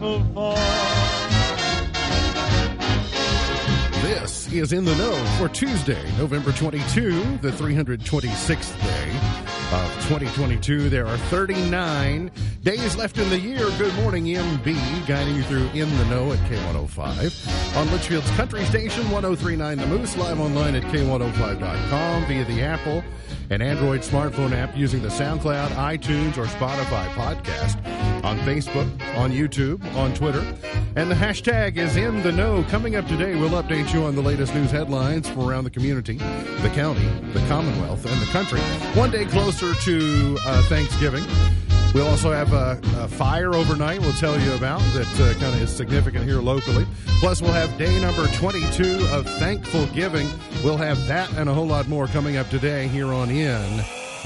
afar. This is In the Know for Tuesday, November 22, the 326th day of 2022. There are 39 days left in the year. Good morning, MB, guiding you through In the Know at K105. On Leitchfield's Country Station, 1039 The Moose, live online at K105.com via the Apple and Android smartphone app using the SoundCloud, iTunes, or Spotify podcast. On Facebook, on YouTube, on Twitter. And the hashtag is in the know. Coming up today, we'll update you on the latest news headlines from around the community, the county, the Commonwealth, and the country. One day closer to uh, Thanksgiving. We'll also have a, a, fire overnight we'll tell you about that uh, kind of is significant here locally. Plus, we'll have day number 22 of Thankful Giving. We'll have that and a whole lot more coming up today here on In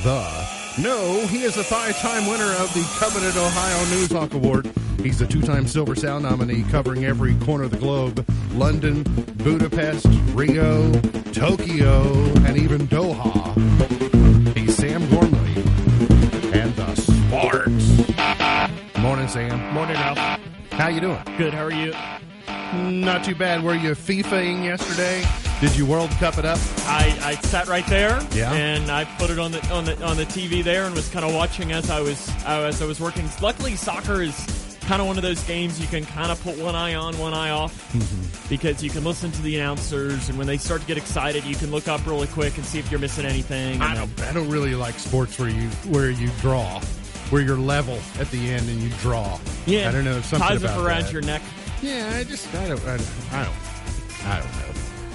the No. He is a five time winner of the Coveted Ohio News Hawk Award. He's a two time Silver Sound nominee covering every corner of the globe London, Budapest, Rio, Tokyo, and even Doha. He's Sam Gormley and the Sparks. Morning, Sam. Morning, Ralph. How you doing? Good. How are you? Not too bad. Were you FIFAing yesterday? Did you World Cup it up? I, I sat right there, Yeah. and I put it on the on the on the TV there, and was kind of watching as I was as I was working. Luckily, soccer is kind of one of those games you can kind of put one eye on, one eye off, Mm-hmm. because you can listen to the announcers, and when they start to get excited, you can look up really quick and see if you're missing anything. I don't. I don't really like sports where you where you draw, where you're level at the end and you draw. yeah, I don't know something ties about up around that. your neck. Yeah, I just I don't I don't I don't, I don't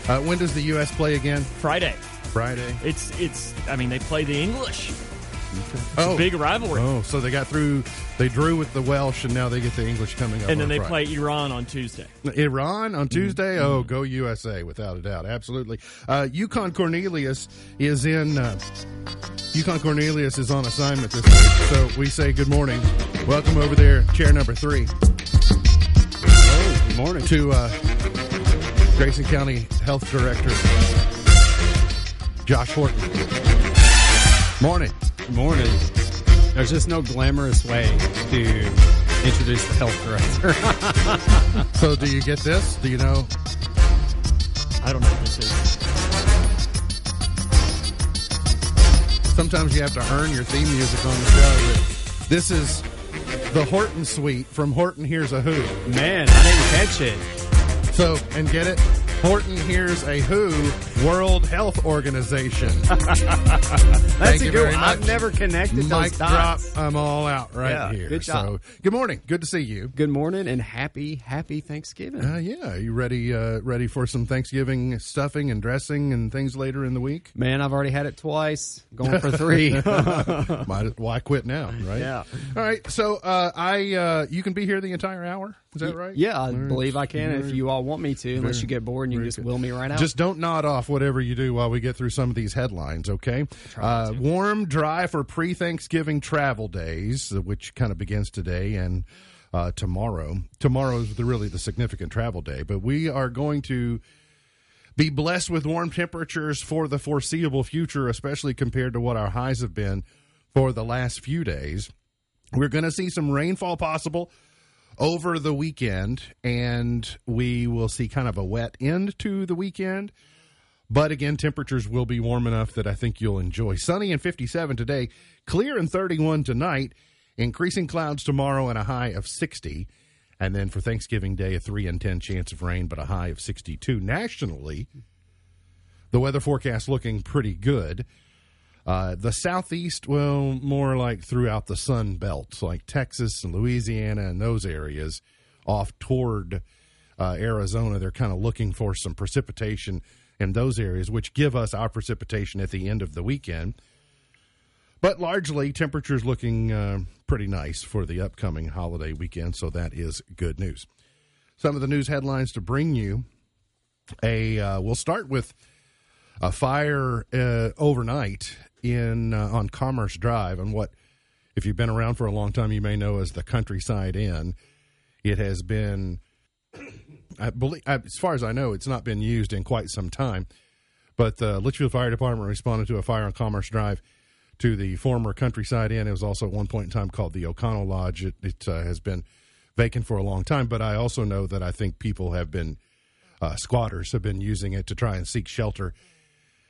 know. Uh, when does the U.S. play again? Friday. Friday. It's it's. I mean, they play the English. It's Oh. a big rivalry. Oh, so they got through. They drew with the Welsh, and now they get the English coming up. and then they Friday. play Iran on Tuesday. Iran on Tuesday. Oh, go USA without a doubt. Absolutely. Uh, Yukon Cornelius is in. Uh, Yukon Cornelius is on assignment this week, so we say good morning. Welcome over there, chair number three, good morning. to uh, Grayson County Health Director Josh Horton. Morning. Good morning. There's just no glamorous way to introduce the health director. So, do you get this? Do you know? I don't know what this is. Sometimes you have to earn your theme music on the show. This is the Horton Suite from Horton Hears a Who. Man, I didn't catch it. So, and get it? Horton Hears a Who World Health Organization. That's a good one. I've never connected Mic those drop. dots. I'm all out right Yeah, here. good job. So, good morning. Good to see you. Good morning and happy, happy Thanksgiving. Uh, yeah, you ready? Uh, ready for some Thanksgiving stuffing and dressing and things later in the week? Man, I've already had it twice. Going for three. Might, why quit now? Right? Yeah. All right. So, uh, I uh, you can be here the entire hour. Is that right? yeah, I right. believe I can if you all want me to, unless Very- you get bored and you just good. will me right out. Just don't nod off whatever you do while we get through some of these headlines, okay? Uh, warm, dry for pre Thanksgiving travel days, which kind of begins today and uh, tomorrow. Tomorrow is the, really the significant travel day, but we are going to be blessed with warm temperatures for the foreseeable future, especially compared to what our highs have been for the last few days. We're going to see some rainfall possible over the weekend, and we will see kind of a wet end to the weekend. But again, temperatures will be warm enough that I think you'll enjoy. Sunny and 57 today, clear and 31 tonight, increasing clouds tomorrow and a high of 60. And then for Thanksgiving Day, a 3 in 10 chance of rain, but a high of 62. Nationally, the weather forecast looking pretty good. Uh, the southeast, well, more like throughout the Sun Belt, like Texas and Louisiana and those areas off toward uh, Arizona. They're kind of looking for some precipitation in those areas, which give us our precipitation at the end of the weekend. But largely, temperatures looking uh, pretty nice for the upcoming holiday weekend, so that is good news. Some of the news headlines to bring you. A uh, we'll start with a fire uh, overnight in uh, on Commerce Drive, and what if you've been around for a long time, you may know as the Countryside Inn. It has been, I believe, as far as I know, it's not been used in quite some time. But the Leitchfield Fire Department responded to a fire on Commerce Drive to the former Countryside Inn. It was also at one point in time called the O'Connell Lodge. It, it uh, has been vacant for a long time. But I also know that I think people have been uh, squatters have been using it to try and seek shelter.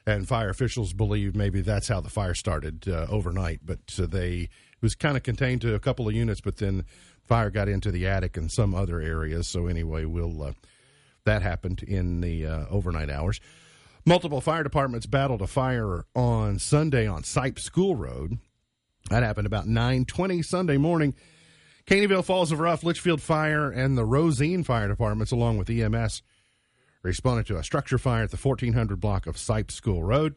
And fire officials believe maybe that's how the fire started uh, overnight. But uh, they it was kind of contained to a couple of units, but then fire got into the attic and some other areas. So anyway, we'll uh, that happened in the uh, overnight hours. Multiple fire departments battled a fire on Sunday on Sipe School Road. That happened about 9:20 Sunday morning. Caneyville Falls of Rough, Leitchfield Fire, and the Rosine Fire Departments, along with EMS, responded to a structure fire at the 1400 block of Sipe School Road.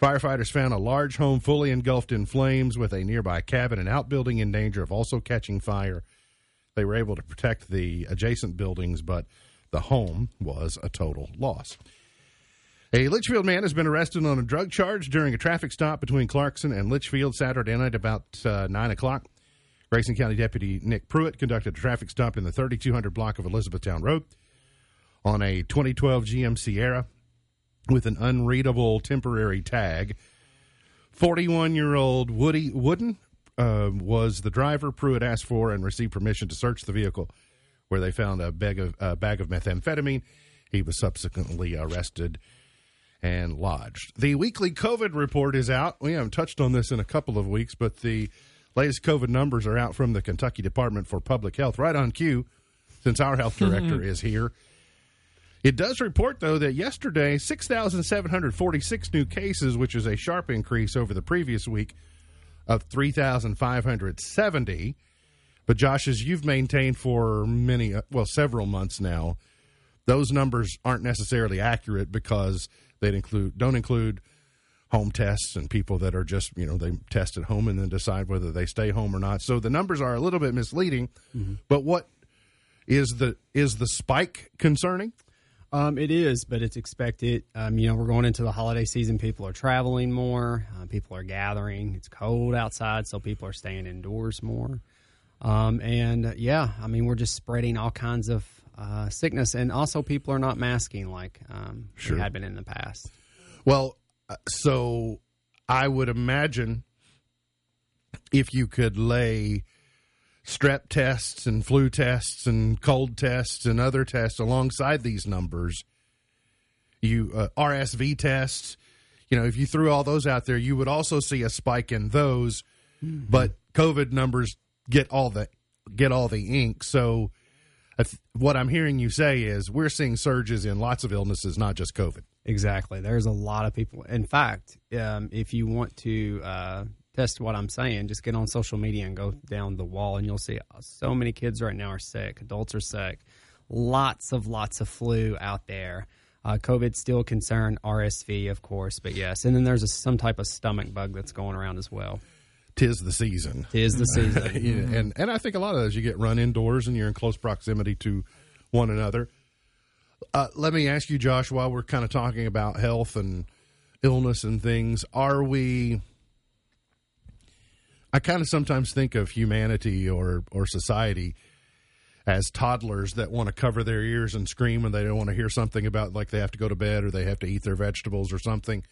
Firefighters found a large home fully engulfed in flames with a nearby cabin and outbuilding in danger of also catching fire. They were able to protect the adjacent buildings, but the home was a total loss. A Leitchfield man has been arrested on a drug charge during a traffic stop between Clarkson and Leitchfield Saturday night about uh, 9 o'clock. Grayson County Deputy Nick Pruitt conducted a traffic stop in the 3200 block of Elizabethtown Road on a 2012 GM Sierra with an unreadable temporary tag. 41 year old Woody Wooden uh, was the driver Pruitt asked for and received permission to search the vehicle, where they found a bag of, a bag of methamphetamine. He was subsequently arrested and lodged. The weekly COVID report is out. We haven't touched on this in a couple of weeks, but the latest COVID numbers are out from the Kentucky Department for Public Health, right on cue, since our health director is here. It does report, though, that yesterday, 6,746 new cases, which is a sharp increase over the previous week of 3,570. But, Josh, as you've maintained for many, uh, well, several months now, those numbers aren't necessarily accurate because they include don't include home tests and people that are just you know they test at home and then decide whether they stay home or not. So the numbers are a little bit misleading. Mm-hmm. But what is the is the spike concerning? Um, it is, but it's expected. Um, you know, we're going into the holiday season. People are traveling more. Uh, people are gathering. It's cold outside, so people are staying indoors more. Um, and uh, yeah, I mean, we're just spreading all kinds of uh, sickness, and also people are not masking like um, sure. had been in the past. Well, uh, so I would imagine if you could lay strep tests and flu tests and cold tests and other tests alongside these numbers, you uh, RSV tests, you know, if you threw all those out there, you would also see a spike in those. Mm-hmm. But COVID numbers get all the get all the ink. So what I'm hearing you say is we're seeing surges in lots of illnesses, not just COVID. Exactly. There's a lot of people. In fact, um, if you want to uh, test what I'm saying, just get on social media and go down the wall, and you'll see so many kids right now are sick. Adults are sick. Lots of lots of flu out there. Uh, COVID still a concern. RSV, of course, but yes, and then there's a, some type of stomach bug that's going around as well tis the season. Tis the season. yeah, and and I think a lot of those you get run indoors and you're in close proximity to one another. Uh, let me ask you, Josh, while we're kind of talking about health and illness and things, are we? I kind of sometimes think of humanity or or society as toddlers that want to cover their ears and scream when they don't want to hear something about like they have to go to bed or they have to eat their vegetables or something.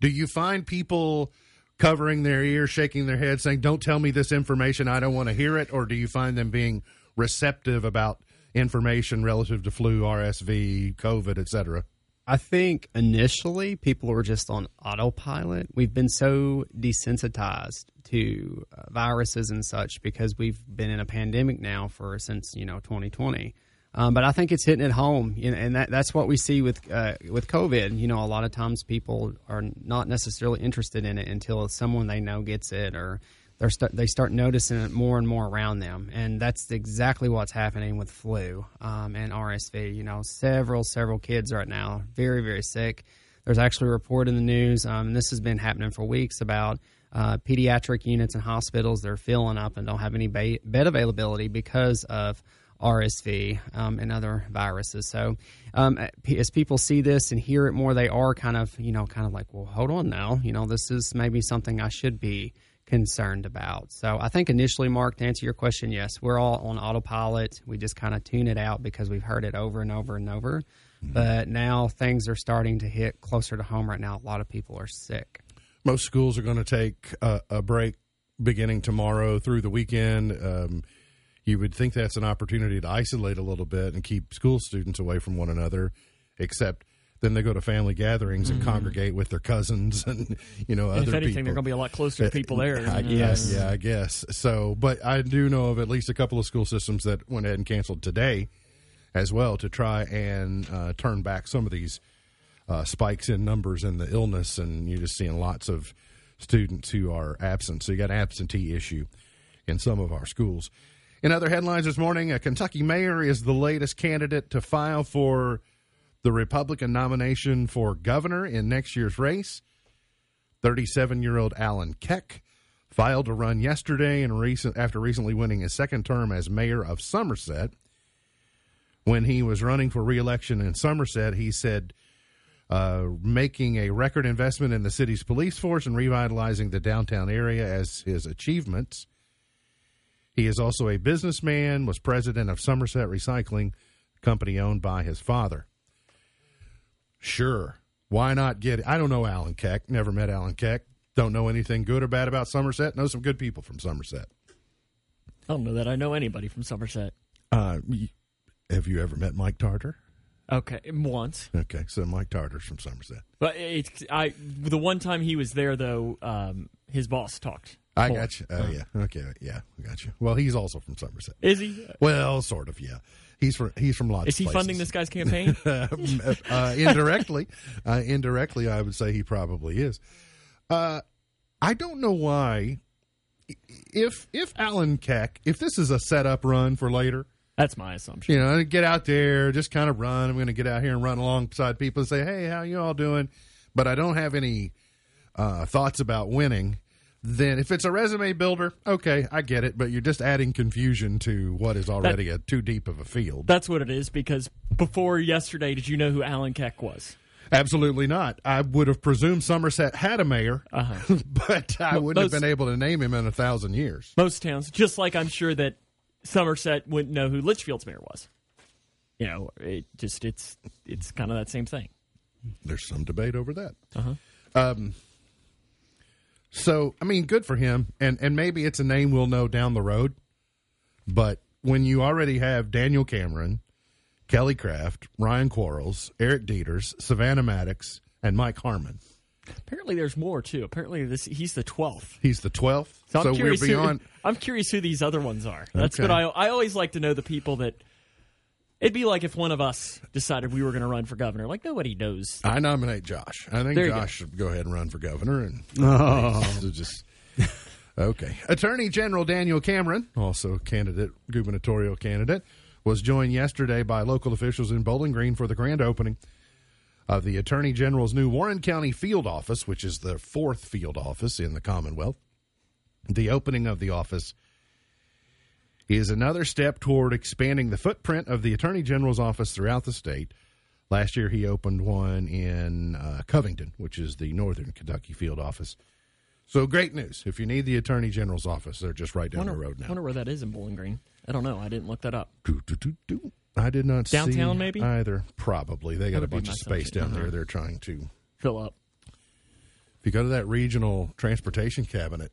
Do you find people covering their ears, shaking their head, saying, "Don't tell me this information. I don't want to hear it," or do you find them being receptive about information relative to flu, RSV, COVID, etc.? I think initially people were just on autopilot. We've been so desensitized to uh, viruses and such because we've been in a pandemic now for since you know 2020 um, but I think it's hitting at home, you know, and that, that's what we see with uh, with COVID. You know, a lot of times people are not necessarily interested in it until someone they know gets it, or they st- they start noticing it more and more around them, and that's exactly what's happening with flu um, and RSV. You know, several several kids right now very very sick. There's actually a report in the news, um, and this has been happening for weeks about uh, pediatric units and hospitals. They're filling up and don't have any ba- bed availability because of RSV um, and other viruses. So um, as people see this and hear it more, they are kind of you know kind of like, well, hold on now, you know, this is maybe something I should be concerned about. So I think initially, Mark, to answer your question, yes, we're all on autopilot. We just kind of tune it out because we've heard it over and over and over. Mm-hmm. But now things are starting to hit closer to home right now. A lot of people are sick. Most schools are going to take a, a break beginning tomorrow through the weekend. Um, you would think that's an opportunity to isolate a little bit and keep school students away from one another, except then they go to family gatherings and congregate with their cousins and you know Mm-hmm. And other if anything, people. they're going to be a lot closer to people there. I guess, yeah, I guess. So, but I do know of at least a couple of school systems that went ahead and canceled today as well to try and uh, turn back some of these uh, spikes in numbers and the illness, and you're just seeing lots of students who are absent. So you got an absentee issue in some of our schools. In other headlines this morning, a Kentucky mayor is the latest candidate to file for the Republican nomination for governor in next year's race. 37 year old Alan Keck filed to run yesterday and recent, after recently winning his second term as mayor of Somerset. When he was running for reelection in Somerset, he said uh, making a record investment in the city's police force and revitalizing the downtown area as his achievements. He is also a businessman, was president of Somerset Recycling, company owned by his father. Sure. Why not get it? I don't know Alan Keck. Never met Alan Keck. Don't know anything good or bad about Somerset. Know some good people from Somerset. I don't know that I know anybody from Somerset. Uh, have you ever met Mike Tartar? Okay, once, Okay, so Mike Tartar's from Somerset. but it's I. The one time he was there, though, um, his boss talked. I got you. Oh, yeah. Okay, yeah, I got you. Well, he's also from Somerset. Is he? Well, sort of, yeah. He's from he's from lots. Is he funding this guy's campaign? uh, indirectly, uh, indirectly, I would say he probably is. Uh, I don't know why. If if Alan Keck, if this is a setup run for later, That's my assumption. you know, get out there, just kind of run. I'm going to get out here and run alongside people and say, "Hey, how you all doing?" But I don't have any uh, thoughts about winning. Then, if it's a resume builder, okay, I get it. But you're just adding confusion to what is already a too deep of a field. That's what it is. Because before yesterday, did you know who Alan Keck was? Absolutely not. I would have presumed Somerset had a mayor, Uh-huh. but I wouldn't most- have been able to name him in a thousand years. Most towns, just like I'm sure that Somerset wouldn't know who Leitchfield's mayor was. You know, it just it's it's kind of that same thing. There's some debate over that. Uh-huh. Um, so, I mean, good for him, and and maybe it's a name we'll know down the road. But when you already have Daniel Cameron, Kelly Craft, Ryan Quarles, Eric Deters, Savannah Maddox, and Mike Harmon, Apparently, there's more too. Apparently, this he's the twelfth. he's the twelfth. So I'm we're curious. beyond. Who, I'm curious who these other ones are. That's Okay. what I I always like to know the people that. It'd be like if one of us decided we were going to run for governor. Like nobody knows. I nominate Josh. I think There you Josh should go ahead and run for governor and Oh. so just okay. Attorney General Daniel Cameron, also candidate gubernatorial candidate, was joined yesterday by local officials in Bowling Green for the grand opening of the Attorney General's new Warren County field office, which is the fourth field office in the Commonwealth. The opening of the office is another step toward expanding the footprint of the Attorney General's office throughout the state. Last year, he opened one in uh, Covington, which is the Northern Kentucky field office. So, great news. If you need the Attorney General's office, they're just right down wonder, the road now. I wonder where that is in Bowling Green. I don't know. I didn't look that up. Doo, doo, doo. I did not see Downtown, maybe? either. Probably they got That a bunch of space down there. Uh-huh. They're trying to. Fill up. If you go to that regional transportation cabinet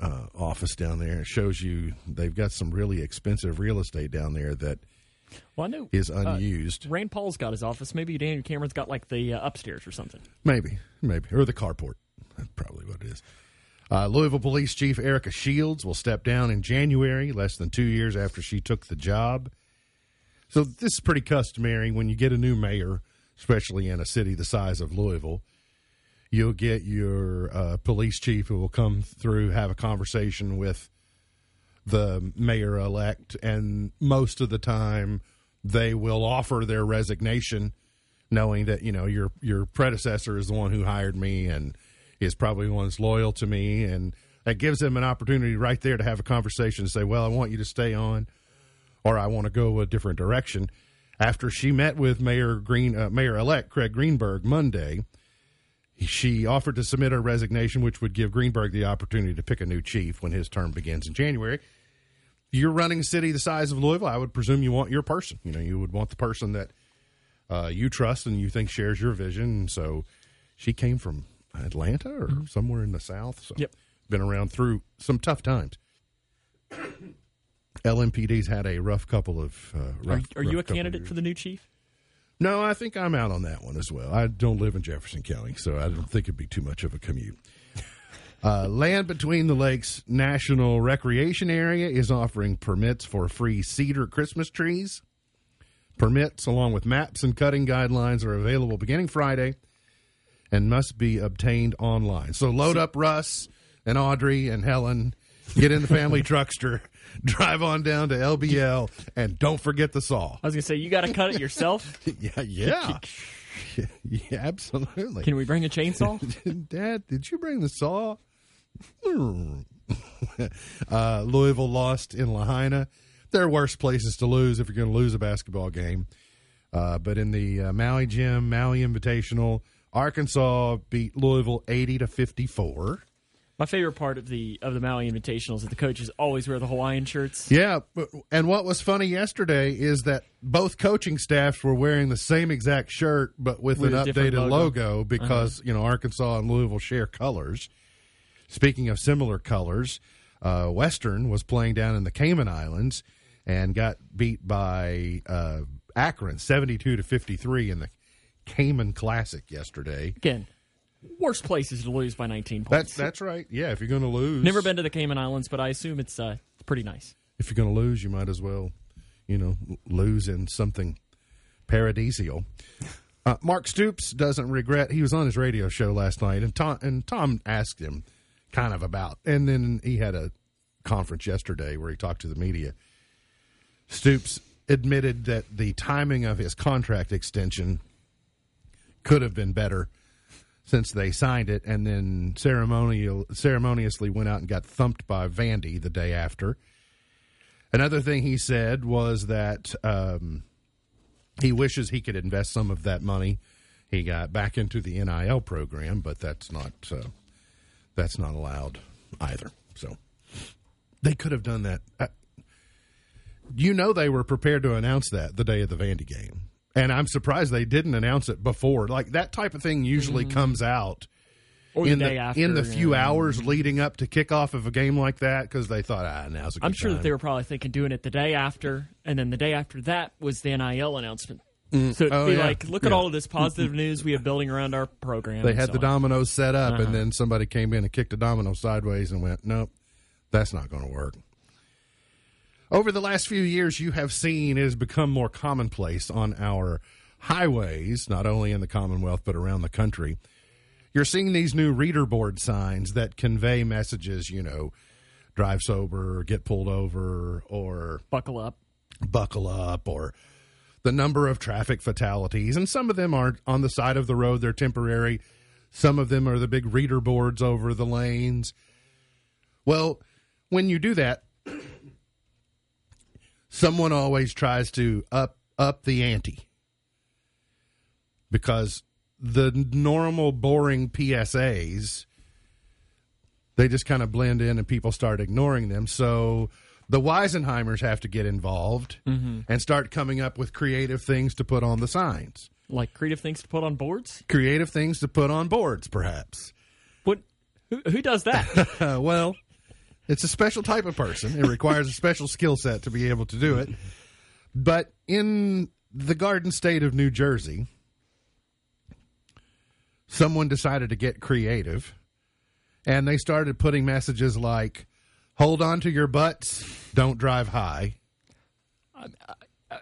uh, office down there, it shows you they've got some really expensive real estate down there that Well, I know is uh, unused. Rand Paul's got his office. Maybe Daniel Cameron's got like the uh, upstairs or something. Maybe, maybe, or the carport. That's probably what it is. Uh, Louisville Police Chief Erica Shields will step down in January, less than two years after she took the job. So this is pretty customary when you get a new mayor, especially in a city the size of Louisville. You'll get your uh, police chief who will come through, have a conversation with the mayor elect, and most of the time they will offer their resignation, knowing that you know your your predecessor is the one who hired me and is probably the one that's loyal to me, and that gives them an opportunity right there to have a conversation and say, "Well, I want you to stay on, or I want to go a different direction." After she met with Mayor Green, uh, Mayor elect Craig Greenberg Monday, she offered to submit her resignation, which would give Greenberg the opportunity to pick a new chief when his term begins in January. You're running a city the size of Louisville. I would presume you want your person. You know, you would want the person that uh, you trust and you think shares your vision. So she came from Atlanta or somewhere in the South. So Yep. been around through some tough times. LMPD's had a rough couple of. Uh, rough, Are, are rough you a candidate for the new chief? No, I think I'm out on that one as well. I don't live in Jefferson County, so I don't think it'd be too much of a commute. Uh, Land Between the Lakes National Recreation Area is offering permits for free cedar Christmas trees. Permits, along with maps and cutting guidelines, are available beginning Friday and must be obtained online. So load up Russ and Audrey and Helen, get in the family truckster, drive on down to LBL, and don't forget the saw. I was gonna say you got to cut it yourself. Yeah, yeah. yeah, absolutely. Can we bring a chainsaw? Dad, did you bring the saw? uh, Louisville lost in Lahaina. There are worse places to lose if you're going to lose a basketball game. Uh, but in the uh, Maui Gym, Maui Invitational, Arkansas beat Louisville 80 to 54. My favorite part of the of the Maui Invitational is that the coaches always wear the Hawaiian shirts. Yeah, but, and what was funny yesterday is that both coaching staffs were wearing the same exact shirt, but with, With an updated logo. Uh-huh. because you know Arkansas and Louisville share colors. Speaking of similar colors, uh, Western was playing down in the Cayman Islands and got beat by uh, Akron seventy-two to fifty-three in the Cayman Classic yesterday. Again, worst places to lose by 19 points. that's right. Yeah, if you're going to lose, Never been to the Cayman Islands, but I assume it's uh, pretty nice. if you're going to lose, you might as well, you know, lose in something paradisial. Uh, Mark Stoops doesn't regret. He was on his radio show last night, and Tom and Tom asked him kind of about, and then he had a conference yesterday where he talked to the media. Stoops admitted that the timing of his contract extension could have been better since they signed it, and then ceremonial ceremoniously went out and got thumped by Vandy the day after. Another thing he said was that um, he wishes he could invest some of that money he got back into the NIL program, but that's not uh, that's not allowed either. So they could have done that. Uh, you know, they were prepared to announce that the day of the Vandy game, and I'm surprised they didn't announce it before. Like that type of thing usually comes out Or in the the after. in the few yeah. hours leading up to kickoff of a game like that because they thought, ah, now's a good I'm sure that they were probably thinking doing it the day after, and then the day after that was the NIL announcement. So it'd Oh, be yeah. like, look at all of this positive news we have building around our program. They had so the on. dominoes set up, Uh-huh. and then somebody came in and kicked a domino sideways and went, nope, that's not going to work. Over the last few years, you have seen it has become more commonplace on our highways, not only in the Commonwealth, but around the country. You're seeing these new reader board signs that convey messages, you know, drive sober, get pulled over, or Buckle up. buckle up or the number of traffic fatalities and some of them are on the side of the road they're temporary some of them are the big reader boards over the lanes well when you do that someone always tries to up up the ante because the normal boring PSAs they just kind of blend in and people start ignoring them. So the Weisenheimers have to get involved mm-hmm. and start coming up with creative things to put on the signs. Like creative things to put on boards. Creative things to put on boards, perhaps. What? Who, who does that? Well, it's a special type of person. It requires a special skill set to be able to do it. But in the Garden State of New Jersey, someone decided to get creative and they started putting messages like, hold on to your butts, don't drive high.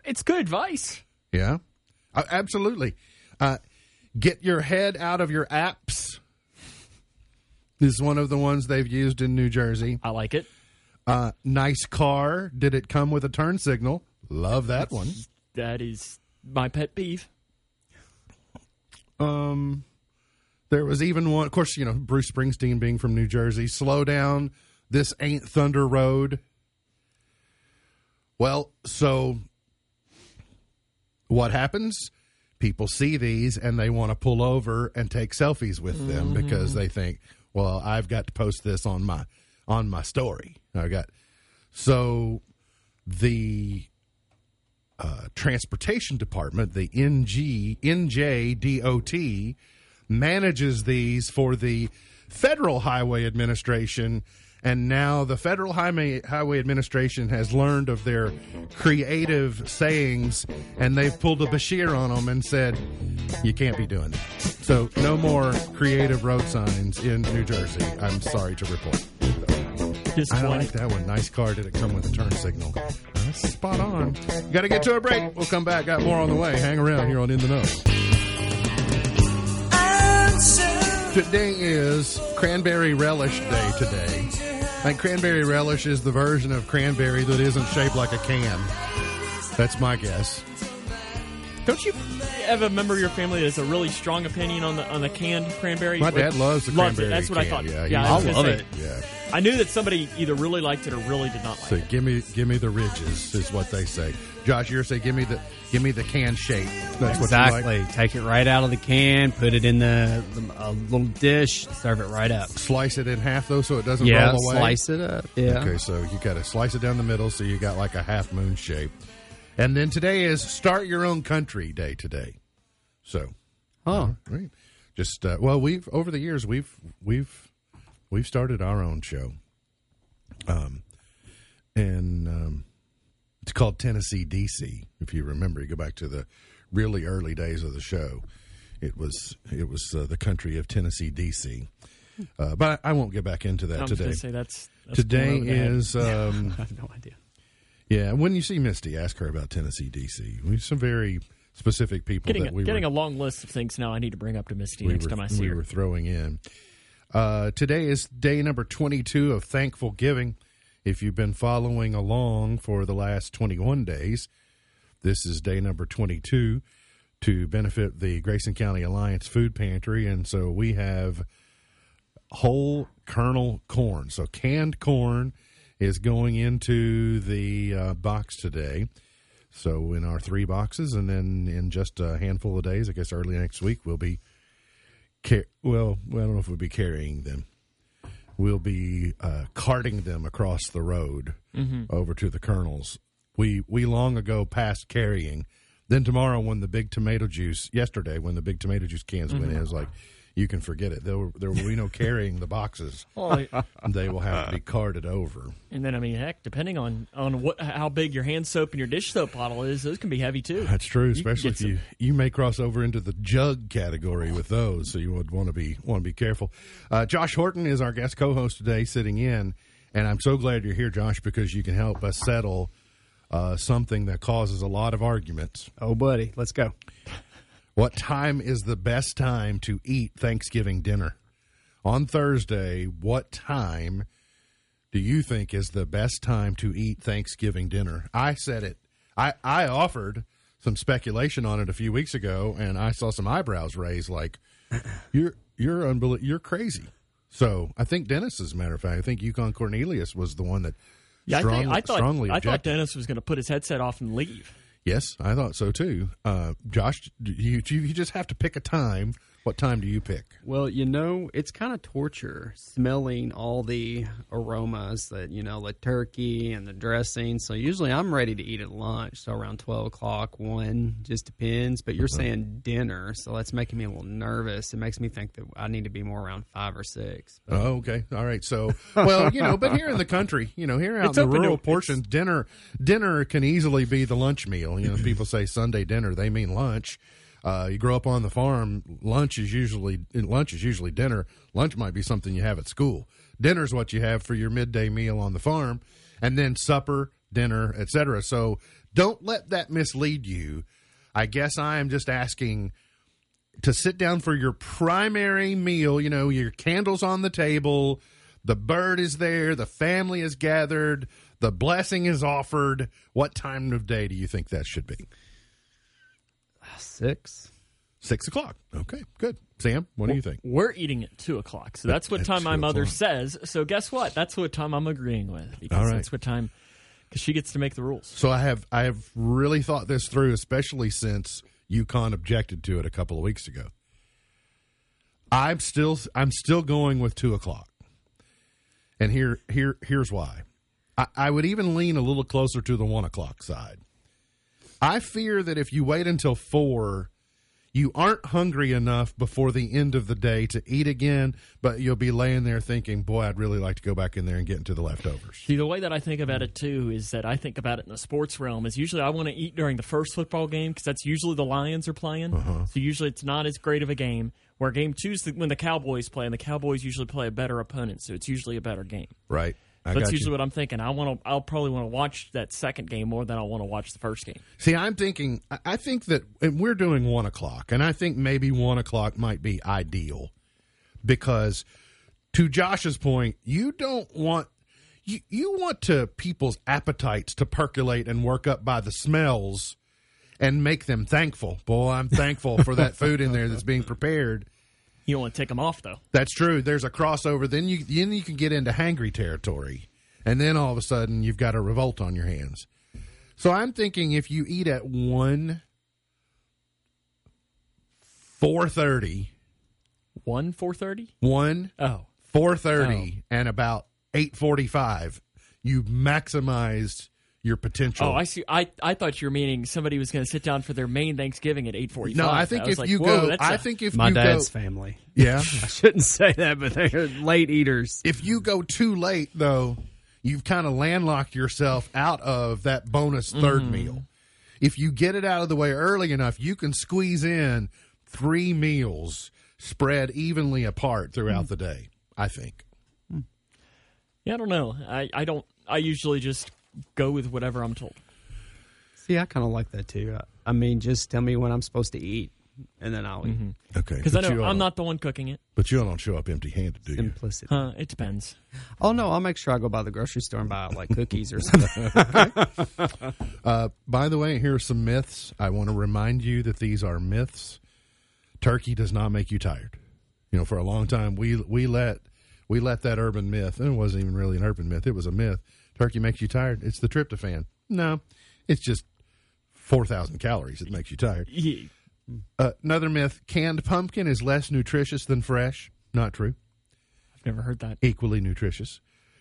it's good advice. Yeah, Uh, absolutely. Uh, get your head out of your apps. This is one of the ones they've used in New Jersey. I like it. Uh, nice car. Did it come with a turn signal? Love that one. That is my pet peeve. Um, there was even one. Of course, you know Bruce Springsteen being from New Jersey. Slow down. This ain't Thunder Road. Well, so what happens? People see these and they want to pull over and take selfies with them because they think, well, I've got to post this on my on my story. I got so the uh, transportation department, the NG NJDOT, manages these for the Federal Highway Administration and now the Federal Highway, Highway Administration has learned of their creative sayings, and they've pulled a Beshear on them and said, "You can't be doing that." So, no more creative road signs in New Jersey. I'm sorry to report. I like that one. Nice car. Did it come with a turn signal? That's spot on. Got to get to a break. We'll come back. Got more on the way. Hang around here on In the Know. Today is Cranberry Relish Day today. Like cranberry relish is the version of cranberry that isn't shaped like a can. That's my guess. Don't you have a member of your family that has a really strong opinion on the on the canned cranberry? My dad loves the loves cranberry it. That's what I thought. yeah, Yeah, I, I love say, it. Yeah. I knew that somebody either really liked it or really did not like it. So it. give me give me the ridges is what they say. Josh, you're saying give me the give me the can shape. That's what you like. Exactly. Take it right out of the can, put it in the, the a little dish, serve it right up. Slice it in half though, so it doesn't Yeah, roll away. slice it up. Yeah. Okay, so you got to slice it down the middle, so you got like a half moon shape. And then today is Start Your Own Country Day today. So, Huh. right, just uh, well, we've over the years we've we've we've started our own show, um, and um, it's called Tennessee DC. If you remember, you go back to the really early days of the show. It was it was uh, the country of Tennessee DC, uh, but I, I won't get back into that today. say that's, that's Today going over the head. is um, I have no idea. Yeah. When you see Misty, ask her about Tennessee DC. We have some very specific people getting that we getting were a long list of things now. I need to bring up to Misty we next were, time I see we her. were throwing in. Uh, today is day number 22 of Thankful Giving. If you've been following along for the last 21 days, this is day number 22 to benefit the Grayson County Alliance Food Pantry. And so we have whole kernel corn. So canned corn is going into the uh, box today. So in our three boxes, and then in just a handful of days, I guess early next week, we'll be car- well. I don't know if we'll be carrying them. We'll be uh, carting them across the road over to the kernels. We we long ago passed carrying. Then tomorrow, when the big tomato juice yesterday, when the big tomato juice cans went in, it was like you can forget it. There, will- there will be no carrying the boxes. Well, They will have to be carted over. and then I mean, heck, depending on on what how big your hand soap and your dish soap bottle is, those can be heavy too. That's true, especially get if you you may cross over into the jug category with those, so you would want to be want to be careful. Uh, Josh Horton is our guest co-host today, sitting in, and I'm so glad you're here, Josh, because you can help us settle uh, something that causes a lot of arguments. Oh, buddy, let's go. What time is the best time to eat Thanksgiving dinner? On Thursday, what time do you think is the best time to eat Thanksgiving dinner? I said it. I, I offered some speculation on it a few weeks ago, and I saw some eyebrows raised like, you're you're unbelie- you're crazy. So I think Dennis, as a matter of fact, I think Yukon Cornelius was the one that Yeah, strongly, I, think, I thought strongly I thought. Dennis was going to put his headset off and leave. Yes, I thought so too. Uh, Josh, you, you you just have to pick a time. What time do you pick? Well, you know, it's kind of torture smelling all the aromas that, you know, the turkey and the dressing. So usually I'm ready to eat at lunch. So around 12 o'clock, 1, just depends. But you're saying dinner. So that's making me a little nervous. It makes me think that I need to be more around 5 or 6. Oh, okay. All right. So, well, you know, but here in the country, you know, here out It's in the open to- rural portions, dinner dinner can easily be the lunch meal. You know, people say Sunday dinner, they mean lunch. Uh, you grow up on the farm, lunch is usually lunch is usually dinner. Lunch might be something you have at school. Dinner is what you have for your midday meal on the farm, and then supper, dinner, etc. So, don't let that mislead you. I guess I am just asking to sit down for your primary meal, you know, your candles on the table, the bird is there, the family is gathered, the blessing is offered. What time of day do you think that should be? 6? Six o'clock. Okay, good. Sam, what do you think? We're eating at two o'clock, so that's what At time my mother o'clock. says. So guess what? That's what time I'm agreeing with because All right. that's what time because she gets to make the rules. So I have I have really thought this through, especially since Yukon objected to it a couple of weeks ago. I'm still I'm still going with two o'clock, and here here here's why. I, I would even lean a little closer to the one o'clock side. I fear that if you wait until four, you aren't hungry enough before the end of the day to eat again, but you'll be laying there thinking, "Boy, I'd really like to go back in there and get into the leftovers." See, the way that I think about it too is that I think about it in the sports realm. Is usually I want to eat during the first football game because that's usually the Lions are playing. Uh-huh. So usually it's not as great of a game. Where game two is the, when the Cowboys play, and the Cowboys usually play a better opponent, so it's usually a better game. Right? I That's usually you. what I'm thinking. I want to. I'll probably want to watch that second game more than I want to watch the first game. See, I'm thinking. I- think that and we're doing one o'clock, and I think maybe one o'clock might be ideal because, to Josh's point, you don't want you you want to people's appetites to percolate and work up by the smells and make them thankful. Boy, I'm thankful for that food in there that's being prepared. You don't want to take them off though. That's true. There's a crossover. Then you then you can get into hangry territory, and then all of a sudden you've got a revolt on your hands. So I'm thinking if you eat at one four thirty, One four thirty. one Oh, four thirty, oh. and about eight forty five, you maximized your potential. oh, I see. I I thought you were meaning somebody was going to sit down for their main Thanksgiving at eight forty. no, I think if like, you go, that's I a- think if My you dad's go, family. yeah, I shouldn't say that, but they're late eaters. if you go too late though you've kind of landlocked yourself out of that bonus 3rd Mm-hmm. meal if you get it out of the way early enough you can squeeze in three meals spread evenly apart throughout Mm. the day i think Yeah, I don't know. I, I don't. I usually just go with whatever I'm told. See, I kind of like that too. I mean, just tell me when I'm supposed to eat, and then I'll eat. okay Because I but know you I'm don't- the one cooking it. but you all don't show up empty handed do you Simplicity. Uh, it depends. Oh no, I'll make sure I go by the grocery store and buy like cookies or something. uh, by the way here are some myths i want to remind you that these are myths turkey does not make you tired you know for a long time we we let we let that urban myth and it wasn't even really an urban myth it was a myth turkey makes you tired it's the tryptophan. No it's just 4000 calories that makes you tired. Uh, another myth canned pumpkin is less nutritious than fresh. Not true. I've never heard that. equally nutritious.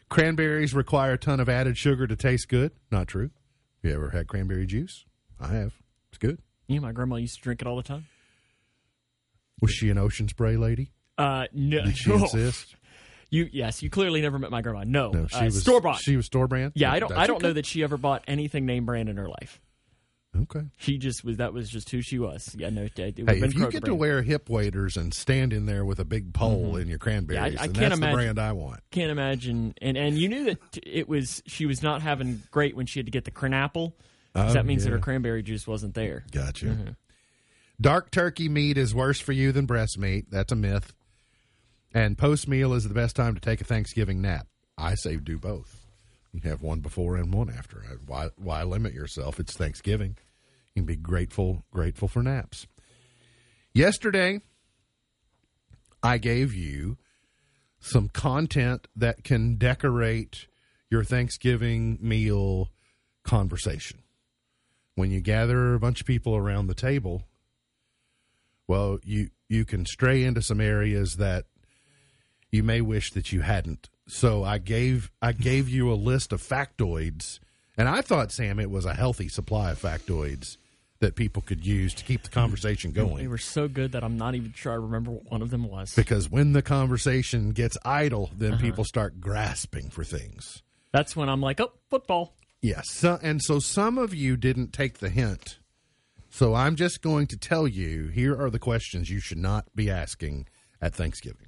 Cranberries require a ton of added sugar to taste good. Not true. You ever had cranberry juice? I have. It's good. Yeah, my grandma used to drink it all the time. was she an ocean spray lady? Uh, no, did she insist You yes, you clearly never met my grandma. No, no she uh, was store bought. she was store brand yeah, I don't. That's I don't okay. know that she ever bought anything name brand in her life. okay She just was. That was just who she was. Yeah, no. It, it Hey, if you Kroger get to wear hip waders and stand in there with a big pole in your cranberries, Mm-hmm. Yeah, I- I can't that's imagine- the brand I want. can't imagine. And and you knew that it was she was not having great when she had to get the cranapple. Oh, that means that her cranberry juice wasn't there. Gotcha. Mm-hmm. Dark turkey meat is worse for you than breast meat. That's a myth. And post meal is the best time to take a Thanksgiving nap. I say do both. You have one before and one after. Why why limit yourself? It's Thanksgiving. You can be grateful grateful for naps. Yesterday, I gave you some content that can decorate your Thanksgiving meal conversation. When you gather a bunch of people around the table, well, you you can stray into some areas that you may wish that you hadn't. So I gave I gave you a list of factoids, and I thought Sam it was a healthy supply of factoids that people could use to keep the conversation going. They were so good that I'm not even sure I remember what one of them was. Because when the conversation gets idle, then Uh-huh. people start grasping for things. That's when I'm like, oh, football. Yes. So, and so some of you didn't take the hint. So I'm just going to tell you here are the questions you should not be asking at Thanksgiving.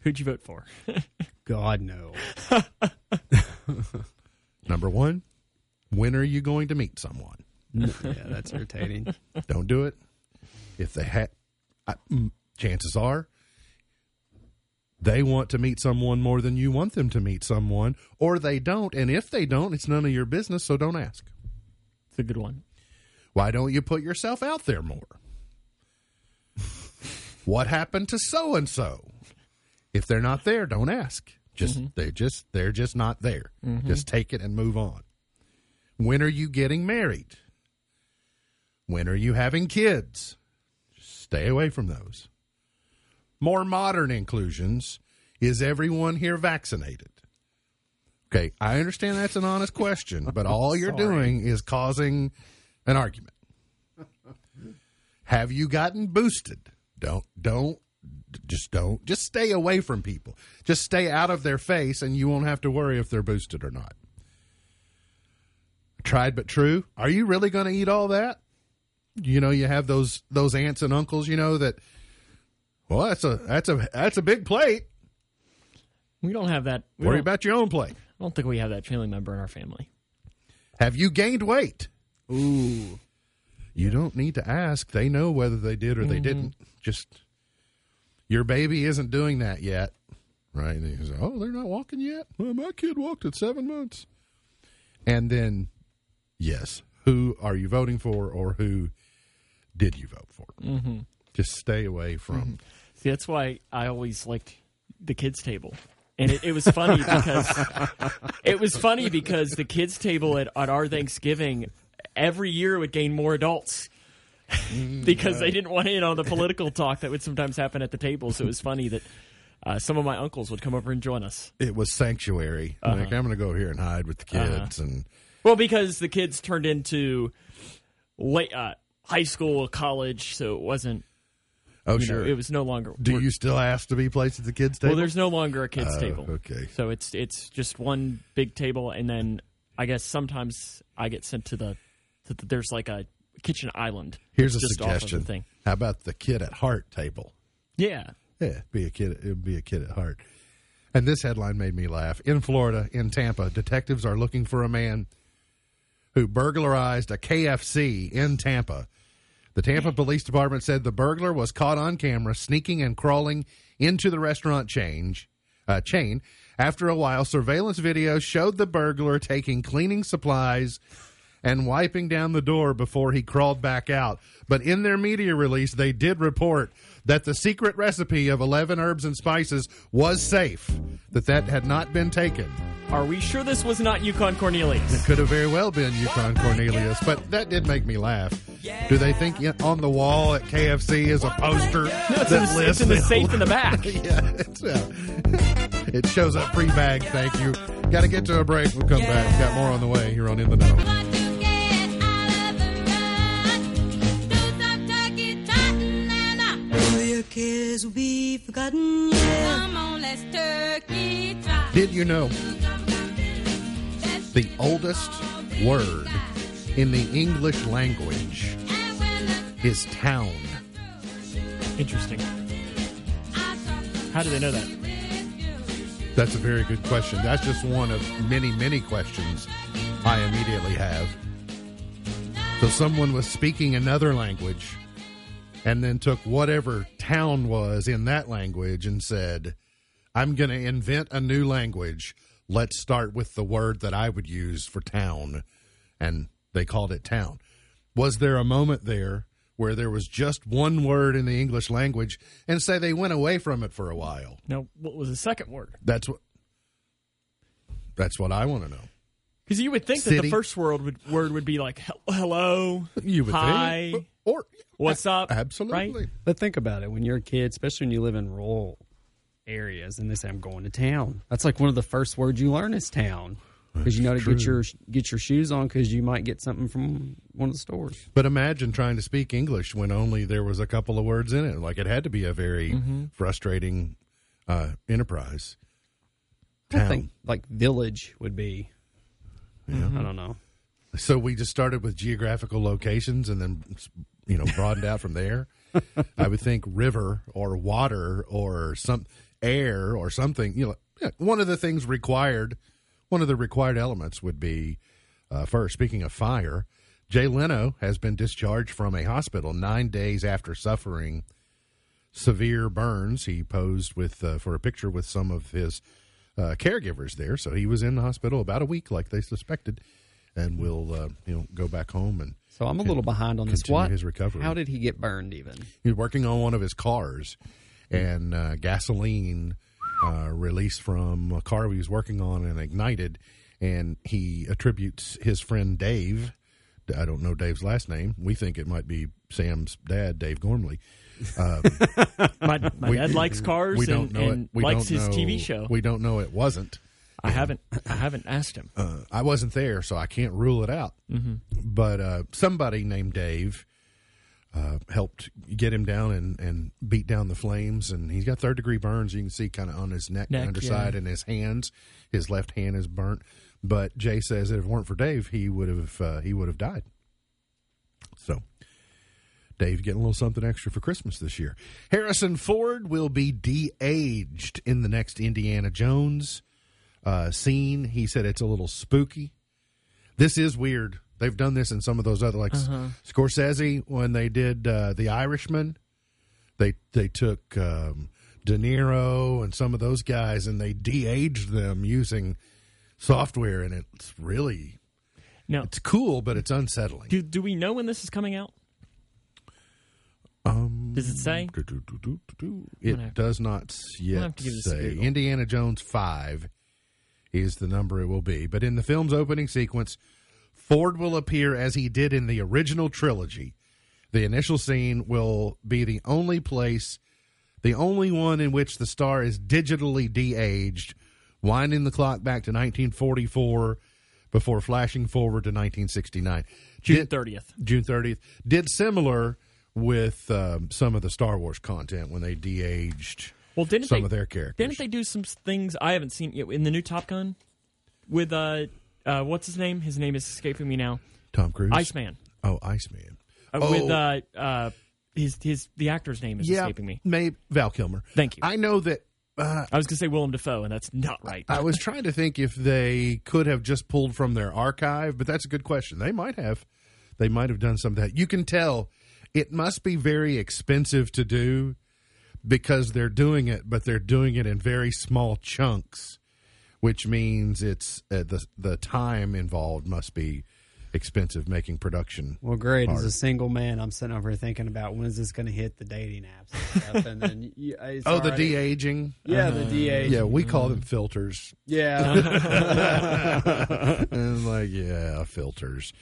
Who'd you vote for? God no. Number one, when are you going to meet someone? yeah, that's irritating. Don't do it. If they had, mm, chances are they want to meet someone more than you want them to meet someone, or they don't. And if they don't, it's none of your business, so don't ask. it's a good one. Why don't you put yourself out there more? what happened to so and so? If they're not there, don't ask. Just mm-hmm. they're just they're just not there. Mm-hmm. Just take it and move on. When are you getting married? When are you having kids? Just stay away from those. More modern inclusions is everyone here vaccinated? Okay, I understand that's an honest question, but all you're doing is causing an argument. Have you gotten boosted? Don't don't just don't just stay away from people. Just stay out of their face, and you won't have to worry if they're boosted or not. Tried but true. Are you really going to eat all that? You know, you have those those aunts and uncles. You know that. Well, that's a that's a that's a big plate. We don't have that. We Worry about your own plate. I don't think we have that family member in our family. Have you gained weight? Ooh. You don't need to ask. They know whether they did or they mm-hmm. didn't. Just your baby isn't doing that yet, right? And "Oh, they're not walking yet." Well, my kid walked at seven months. And then, yes, who are you voting for, or who did you vote for? Mm-hmm. Just stay away from. See, that's why I always liked the kids' table. And it, it was funny because it was funny because the kids' table at, at our Thanksgiving every year would gain more adults because they didn't want in on the political talk that would sometimes happen at the table. So it was funny that uh, some of my uncles would come over and join us. It was sanctuary. Like I'm going to go here and hide with the kids, and Well, because the kids turned into late uh, high school, college, so it wasn't. oh You sure. know, it was no longer. Do you still ask to be placed at the kids' table? Well, there's no longer a kids' Oh, table. okay. So it's it's just one big table, and then I guess sometimes I get sent to the, to the there's like a kitchen island. Here's a just off of the suggestion. thing. How about the kid at heart table? Yeah. Yeah, be a kid. It would be a kid at heart. And this headline made me laugh. In Florida, in Tampa, detectives are looking for a man who burglarized a KFC in Tampa. The Tampa Police Department said the burglar was caught on camera sneaking and crawling into the restaurant change, uh, chain. After a while, surveillance video showed the burglar taking cleaning supplies and wiping down the door before he crawled back out. But in their media release, they did report that the secret recipe of 11 herbs and spices was safe, that that had not been taken. Are we sure this was not Yukon Cornelius? It could have very well been Yukon Cornelius, but that did make me laugh. Do they think on the wall at KFC is a poster No, it's, that in the, lists it's in the safe in the back. yeah, uh, it shows up pre-bagged. Thank you. Got to get to a break. We'll come back. Got more on the way here on In the Know. Your cares will be forgotten, yeah. come on, let's turkey trot. Did you know the oldest word in the English language is town? Interesting. How do they know that? That's a very good question. That's just one of many, many questions I immediately have. So someone was speaking another language and then took whatever town was in that language and said, I'm going to invent a new language. Let's start with the word that I would use for town. And they called it town. Was there a moment there where there was just one word in the English language and say they went away from it for a while? Now, what was the second word? That's what. That's what I want to know. Because you would think that the first word would, word would be like hello, You would hi, think, or what's up, absolutely. right? But think about it. When you're a kid, especially when you live in rural areas, and they say, "I'm going to town." That's like one of the first words you learn is town, because you know to get your get your shoes on, because you might get something from one of the stores. But imagine trying to speak English when only there was a couple of words in it. Like it had to be a very Mm-hmm. frustrating uh, enterprise. I Town. think like village would be. I don't know. So we just started with geographical locations and then you know broadened out from there. I would think river or water or some air or something. You know, yeah, one of the things required, one of the required elements would be uh, first. Speaking of fire, Jay Leno has been discharged from a hospital nine days after suffering severe burns. He posed with uh, for a picture with some of his uh, caregivers there, so he was in the hospital about a week, like they suspected, and will uh, you know go back home and So I'm a little behind on this. What? his recovery. How did he get burned? Even He was working on one of his cars, and uh, gasoline uh, released from a car he was working on and ignited. And he attributes his friend Dave. I don't know Dave's last name. We think it might be Sam's dad, Dave Gormley. My, my We- dad likes cars We don't and, know and it. We likes don't his know- TV show. We don't know it wasn't. I haven't I haven't asked him. Uh, I wasn't there, so I can't rule it out. Mm-hmm. But uh, somebody named Dave uh, helped get him down and, and beat down the flames. And he's got third degree burns. You can see kind of on his neck, Neck, underside, yeah. and his hands. His left hand is burnt. But Jay says that if it weren't for Dave, he would have uh, he would have died. So Dave getting a little something extra for Christmas this year. Harrison Ford will be de-aged in the next Indiana Jones uh, scene. He said it's a little spooky. This is weird. They've done this in some of those other, like Scorsese when they did uh, The Irishman. They they took um, De Niro and some of those guys and they de-aged them using software, and it's really no, it's cool, but it's unsettling. do do we know when this is coming out? Um, Does it say? It does not yet have to give this a say. Indiana Jones 5 is the number it will be. But in the film's opening sequence, Ford will appear as he did in the original trilogy. The initial scene will be the only place, the only one in which the star is digitally de aged, winding the clock back to 1944 before flashing forward to 1969. June Did- thirtieth. June 30th. Did similar with um, some of the Star Wars content when they de-aged Well, didn't some they, of their characters. Didn't they do some things I haven't seen yet in the new Top Gun with uh, uh what's his name? His name is escaping me now. Tom Cruise? Iceman. Oh, Iceman. Uh, Oh. With uh uh his his the actor's name is yeah, escaping me. Maybe Val Kilmer. Thank you. I know that uh, I was gonna say Willem Dafoe, and that's not right. I was trying to think if they could have just pulled from their archive, but that's a good question. They might have. They might have done some of that. You can tell it must be very expensive to do because they're doing it, but they're doing it in very small chunks, which means it's uh, the the time involved must be expensive making production. Well, great. hard. As a single man, I'm sitting over here thinking about when is this going to hit the dating apps and stuff. And then you, it's Oh, the de aging. Yeah, the DA. Yeah, we call them filters. Yeah. and like, yeah, filters.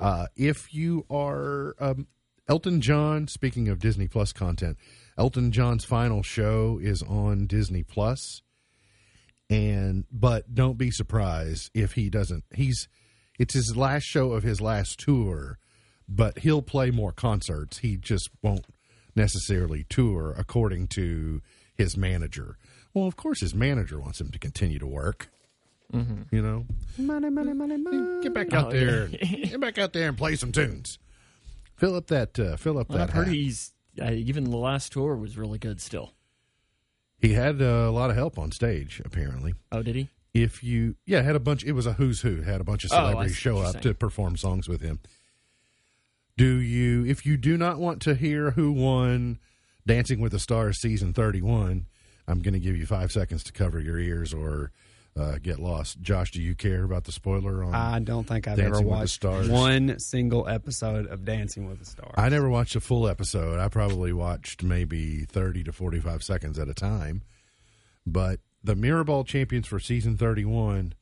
Uh, if you are um, Elton John, speaking of Disney Plus content, Elton John's final show is on Disney Plus, and but don't be surprised if he doesn't. He's it's his last show of his last tour, but he'll play more concerts. He just won't necessarily tour, according to his manager. Well, of course, his manager wants him to continue to work. Mm-hmm. You know, money, money, money, money. get back out Oh, there, yeah. get back out there and play some tunes. Fill up that, uh, fill up Well, that. I've heard hat. he's uh, even the last tour was really good. Still. He had uh, a lot of help on stage, apparently. Oh, did he? If you, yeah, had a bunch. It was a who's who. Had a bunch of Oh, celebrities see show up to perform songs with him. Do you? If you do not want to hear who won Dancing with the Stars season thirty-one, I'm going to give you five seconds to cover your ears or uh, get lost. Josh, do you care about the spoiler on? I don't think I've Dancing ever watched one single episode of Dancing with the Stars. I never watched a full episode. I probably watched maybe 30 to 45 seconds at a time. But the Mirrorball champions for season 31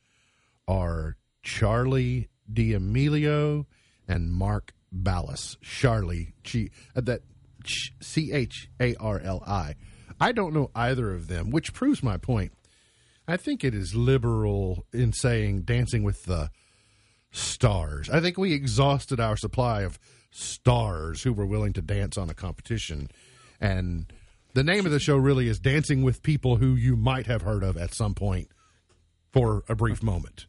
are Charli D'Amelio and Mark Ballas. Charli, G, uh, that C H A R L I. I don't know either of them, which proves my point. I think it is liberal in saying dancing with the stars. I think we exhausted our supply of stars who were willing to dance on a competition. And the name of the show really is Dancing with People Who You Might Have Heard of at some point for a brief moment.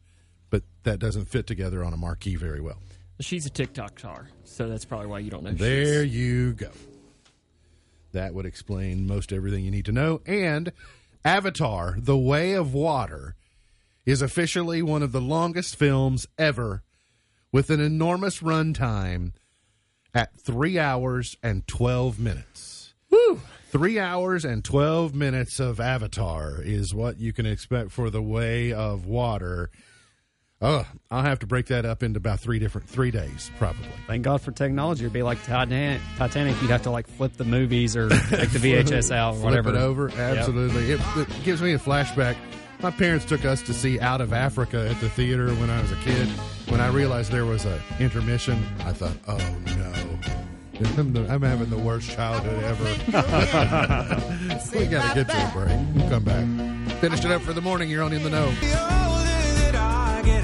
But that doesn't fit together on a marquee very well. She's a TikTok star, so that's probably why you don't know. There you go. That would explain most everything you need to know. And Avatar, The Way of Water, is officially one of the longest films ever with an enormous runtime at three hours and 12 minutes. Woo! Three hours and 12 minutes of Avatar is what you can expect for The Way of Water. Oh, I'll have to break that up into about three different, three days probably. Thank God for technology. It'd be like Titanic. Titanic, you'd have to like flip the movies or take the VHS out or whatever. Flip it over. Absolutely. It, it gives me a flashback. My parents took us to see Out of Africa at the theater when I was a kid. When I realized there was a intermission, I thought, oh no. I'm, the- I'm having the worst childhood ever. we got to get to a break. We'll come back. Finished it up for the morning. You're on In the Know.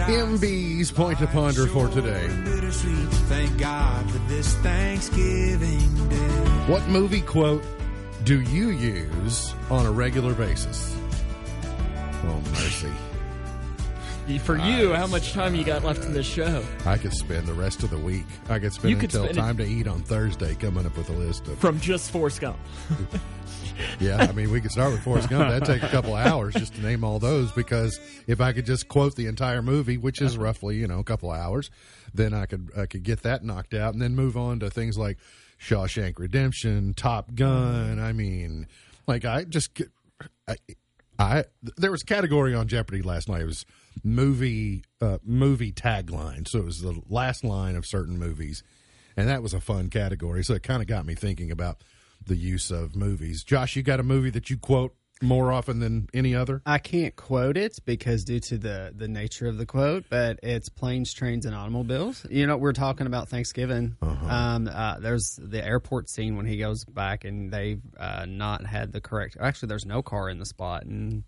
MB's point to ponder for today. Thank God for this Thanksgiving Day. What movie quote do you use on a regular basis? Oh, mercy. For you, how much time you got left in this show? I could spend the rest of the week. I could spend You could until spend it- time to eat on Thursday coming up with a list of. From just four Gump. Yeah, I mean, we could start with Forrest Gump. That'd take a couple of hours just to name all those because if I could just quote the entire movie, which is roughly, you know, a couple of hours, then I could I could get that knocked out and then move on to things like Shawshank Redemption, Top Gun. I mean, like I just I, I there was a category on Jeopardy last night. It was movie uh, movie tagline. So it was the last line of certain movies, and that was a fun category. So it kind of got me thinking about the use of movies. Josh, you got a movie that you quote more often than any other? I can't quote it because due to the the nature of the quote, but it's planes, trains, and automobiles. You know, we're talking about Thanksgiving. Um, uh, there's the airport scene when he goes back and they've uh, not had the correct. Actually, there's no car in the spot, and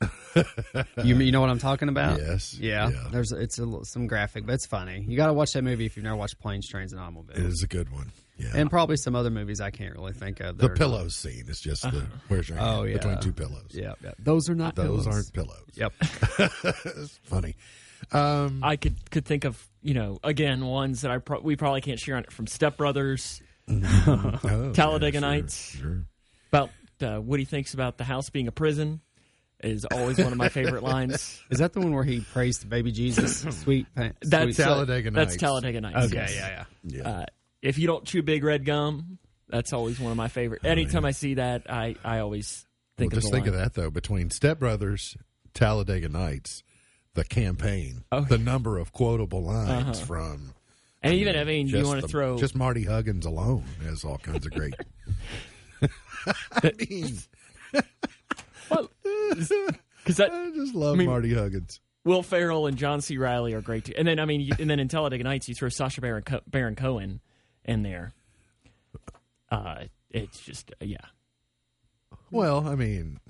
you you know what I'm talking about? Yes. Yeah. Yeah. There's it's a, some graphic, but it's funny. You got to watch that movie if you've never watched Planes, Trains, and Automobiles, It is a good one. Yeah. and probably some other movies I can't really think of. the are not- pillows scene is just the where's your hand Oh yeah, between two pillows. Yeah, yeah. Those are not. Those pillows. aren't pillows. Yep. it's funny. Um, I could could think of you know again ones that I pro- we probably can't share on it from Step Brothers, oh, Talladega yeah, sure, Nights. Sure. about uh, what he thinks about the house being a prison is always one of my favorite lines. Is that the one where he prays to baby Jesus? Sweet. pa- That's sweet- Talladega That's Talladega Nights. Okay. yes. Yeah. Yeah. Yeah. Uh, if you don't chew big red gum, that's always one of my favorite. Oh, Anytime I see that, I I always think well, of just think of that though. Between Step Brothers, Talladega Nights, the campaign, Oh. the number of quotable lines uh-huh. from. And even I mean, you want to throw just Marty Huggins alone has all kinds of great. I mean, because I just love I mean- Marty Huggins. Will Ferrell and John C. Reilly are great too. And then I mean, and then in Talladega Nights, you throw Sacha Baron, Co- Baron Cohen in there. Uh, it's just uh, yeah. Well, I mean,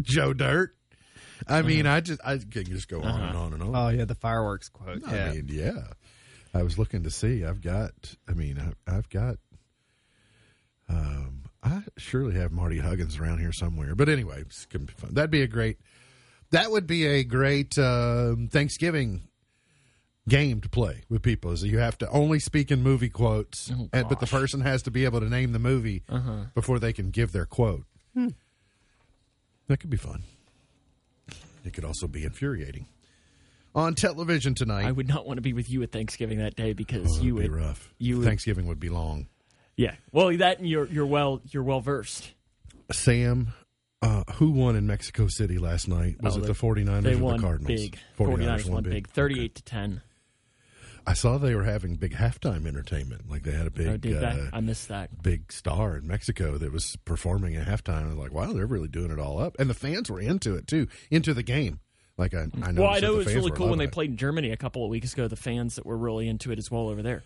Joe Dirt. I mean, I just I can just go on and on and on. Oh yeah, the fireworks quote. I yeah. mean, yeah. I was looking to see. I've got. I mean, I, I've got. Um, I surely have Marty Huggins around here somewhere. But anyway, it's gonna be fun. That'd be a great. That would be a great um, Thanksgiving game to play with people. Is that you have to only speak in movie quotes, Oh, and, but the person has to be able to name the movie Uh-huh. before they can give their quote. Hmm. That could be fun. It could also be infuriating. On television tonight, I would not want to be with you at Thanksgiving that day because Oh, you it'd be rough. you Thanksgiving would be long. Yeah. Well, that and you're you're well you're well versed. Sam, uh, who won in Mexico City last night? Was Oh, it the 49ers They or won the Cardinals? big. 49ers won big, 38 to 10. I saw they were having big halftime entertainment. Like they had a big oh, did uh? I missed that. big star in Mexico that was performing at halftime. I was like, wow, they're really doing it all up. And the fans were into it too, into the game. Like I, I know. Well, I know it was really cool when they played in Germany a couple of weeks ago. The fans that were really into it as well over there.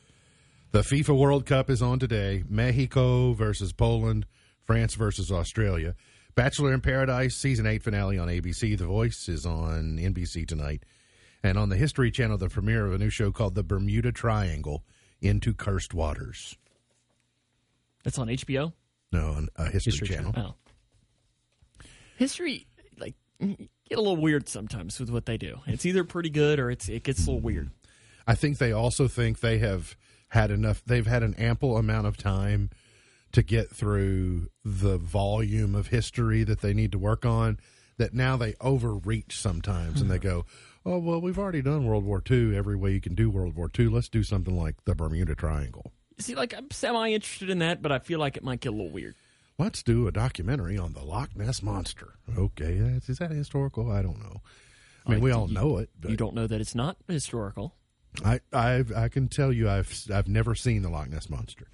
The FIFA World Cup is on today. Mexico versus Poland, France versus Australia. Bachelor in Paradise season eight finale on ABC. The Voice is on NBC tonight, and on the History Channel, the premiere of a new show called The Bermuda Triangle: Into Cursed Waters. That's on HBO. No, on a History, History Channel. Oh, history like get a little weird sometimes with what they do. It's either pretty good or it's it gets a little weird. I think they also think they have had enough. They've had an ample amount of time to get through the volume of history that they need to work on. That now they overreach sometimes, and they uh-huh. go, "Oh well, we've already done World War II. Every way you can do World War II. Let's do something like the Bermuda Triangle. See, like I'm semi interested in that, but I feel like it might get a little weird. Let's do a documentary on the Loch Ness monster. Okay, is that historical? I don't know. I mean, we all know it. But You don't know that it's not historical. I, I, I can tell you, I've, I've never seen the Loch Ness monster.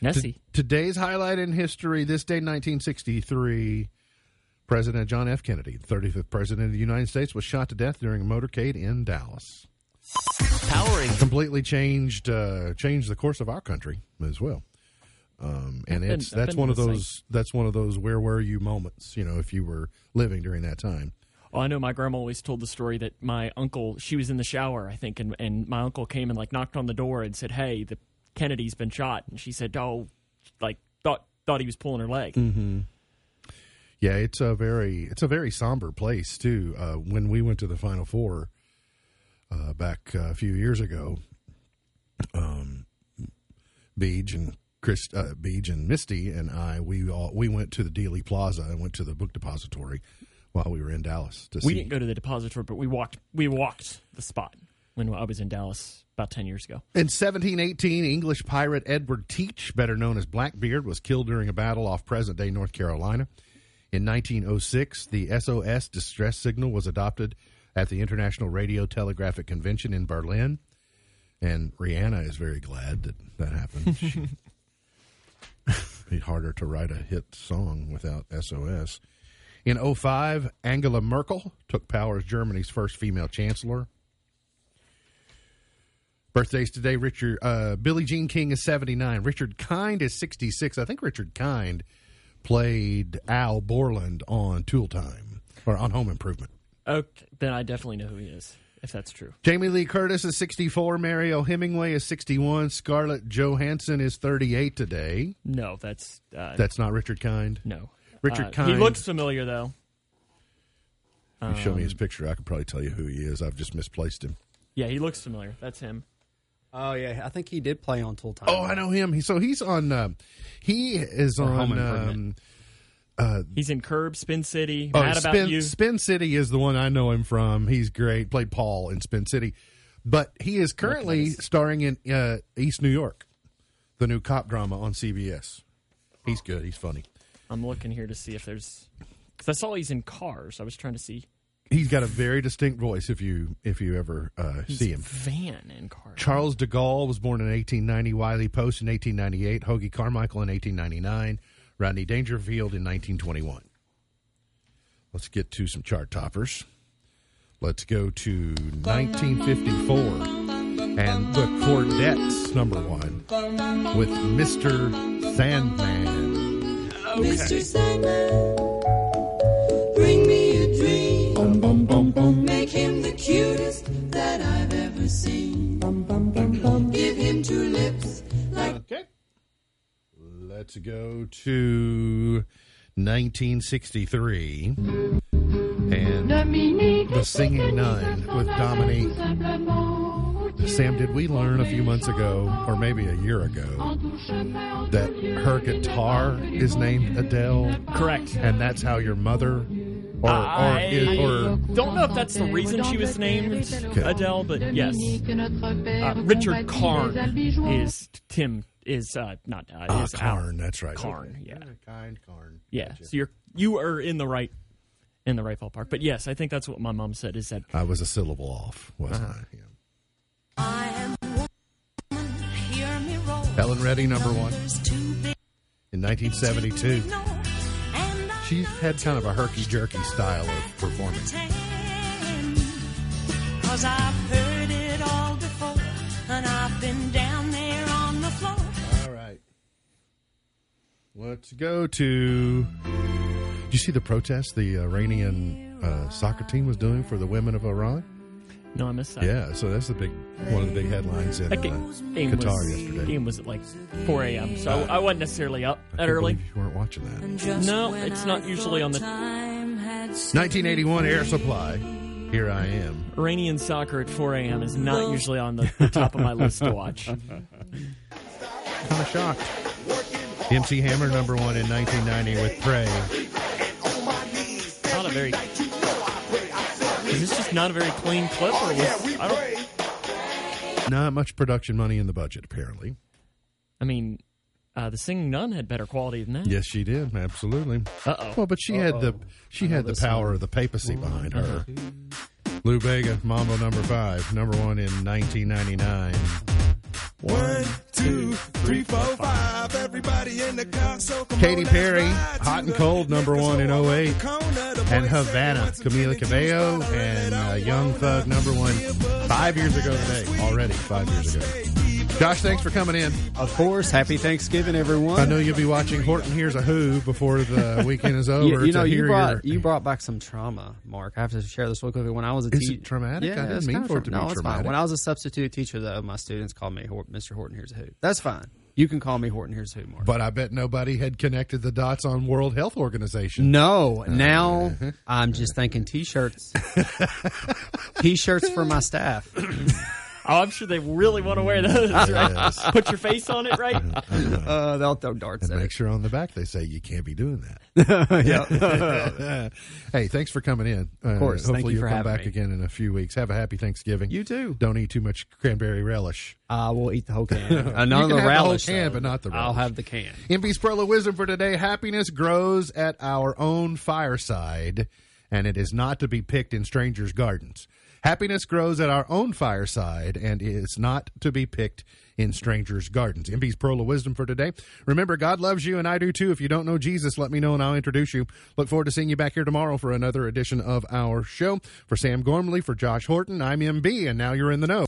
Nessie. T- today's highlight in history this day, 1963, President John F. Kennedy, the 35th President of the United States, was shot to death during a motorcade in Dallas. Powering Completely changed uh, changed the course of our country as well. Um, and it's that's one of those that's one of those where were you moments. You know, if you were living during that time. Oh, I know my grandma always told the story that my uncle, she was in the shower, I think, and, and my uncle came and like knocked on the door and said, Hey, the Kennedy's been shot. And she said, Oh, like thought thought he was pulling her leg. Yeah, it's a very it's a very somber place too. Uh, when we went to the Final Four uh, back uh, a few years ago, um, Beej and Chris uh, Beej and Misty and I we all we went to the Dealey Plaza and went to the book depository while we were in Dallas to We see. didn't go to the depository, but we walked we walked the spot when I was in Dallas about ten years ago. In 1718, English pirate Edward Teach, better known as Blackbeard, was killed during a battle off present day North Carolina. In 1906, the SOS distress signal was adopted at the International Radio Telegraphic Convention in Berlin. And Rihanna is very glad that that happened. She- It'd be harder to write a hit song without SOS. In 05, Angela Merkel took power as Germany's first female chancellor. Birthdays today, Richard uh, Billie Jean King is 79. Richard Kind is 66. I think Richard Kind played Al Borland on Tool Time or on Home Improvement. Okay, then I definitely know who he is, if that's true. Jamie Lee Curtis is 64. Mariel Hemingway is 61. Scarlett Johansson is 38 today. No, that's uh, That's not Richard Kind. no. Richard Uh, Kind. He looks familiar though. If you show me his picture, I could probably tell you who he is. I've just misplaced him. Yeah, he looks familiar. That's him. Oh yeah, I think he did play on Tool Time. Oh, I know him. He, so he's on. Uh, he is Or on. Improvement. Um, He's in Curb, Spin City, Oh, Mad About Spin, You. Spin City is the one I know him from. He's great. Played Paul in Spin City, but he is currently Recognize. starring in uh, East New York, the new cop drama on CBS. He's good. He's funny. I'm looking here to see if there's. Because I saw he's in Cars. I was trying to see. He's got a very distinct voice. If you if you ever uh, He's see him. Van in Cars. Charles de Gaulle was born in 1890. Wiley Post in 1898. Hoagy Carmichael in 1899. Rodney Dangerfield in 1921. Let's get to some chart toppers. Let's go to 1954 and the Chordettes number one with Mr. Sandman. Mr. Sandman, I've ever seen. Give him two lips like Okay. Let's go to 1963 and the Singing Nun with Dominique. Sam, did we learn a few months ago, or maybe a year ago, that her guitar is named Adele, Correct. and that's how your mother, or or, I is, or don't know if that's the reason she was named Adele, but yes. Uh, Richard Karn is Tim is uh, not uh, ah, is Al. Karn? That's right. Karn, Okay. yeah. kind Karn. Yeah, Gotcha. so you're you are in the right in the right ballpark. But yes, I think that's what my mom said. Is that I was a syllable off, wasn't Uh-huh. I? Yeah. I am woman, hear me roll. Helen Reddy, number one There's too big in 1972. She had kind of a herky jerky style of performing. pretend. Cause I've heard it all before, and I've been down there on the floor. All right. Let's go to. Did you see the protest the Iranian uh, soccer team was doing for the women of Iran? No, I missed that. Yeah, so that's the big one of the big headlines in That uh, game, game Qatar was, yesterday. Game was at like 4 a.m. So I wasn't necessarily up I that can't early. believe You weren't watching that. No, it's not usually on the- thought time had 1981 Air Supply. Here I am. Iranian soccer at 4 a.m. is not usually on the, the top of my list to watch. Kind of shocked. MC Hammer number one in 1990 with Pray. Not a very. Is this just not a very clean clip, or was I don't? Not much production money in the budget, apparently. I mean, uh, the Singing Nun had better quality than that. Yes, she did. Absolutely. Uh oh. Well, but she had the she had the power song. of the papacy behind her. Lou Bega, Mambo number five, number one in 1999. One, two, three, four, five. Everybody in the car, so Katy Perry, Hot and Cold, number one in 08. And Havana, Camila Cabello, and uh, Young. Thug, number one, five years ago today. Already, five years ago. Josh, thanks for coming in. Of course, happy Thanksgiving, everyone. I know you'll be watching Horton Hears a Who before the weekend is over. You, you know, you brought your- you brought back some trauma, Mark. I have to share this real quickly. When I was a teacher, traumatic? I didn't mean for it to tra- be traumatic. Fine. When I was a substitute teacher, though, my students called me Mr. Horton. Here's a who. That's fine. You can call me Horton. Here's a who, Mark. but I bet nobody had connected the dots on World Health Organization. No, now Uh-huh. I'm just thinking t-shirts. t-shirts for my staff. Oh, I'm sure they really want to wear those. Right? Put your face on it, right? Uh, they'll throw darts And at make it. sure on the back they say you can't be doing that. hey, thanks for coming in. Of course. Hopefully Thank you you'll for come back me. again in a few weeks. Have a happy Thanksgiving. You too. Don't eat too much cranberry relish. I will eat the whole can. Uh, You none can of the have the whole relish, can, though. but not the I'll have the can. MB's Pearl of Wisdom for today. Happiness grows at our own fireside, and it is not to be picked in strangers' gardens. Happiness grows at our own fireside and is not to be picked in strangers' gardens. MB's Pearl of Wisdom for today. Remember, God loves you, and I do too. If you don't know Jesus, let me know and I'll introduce you. Look forward to seeing you back here tomorrow for another edition of our show. For Sam Gormley, for Josh Horton, I'm MB, and now you're in the know.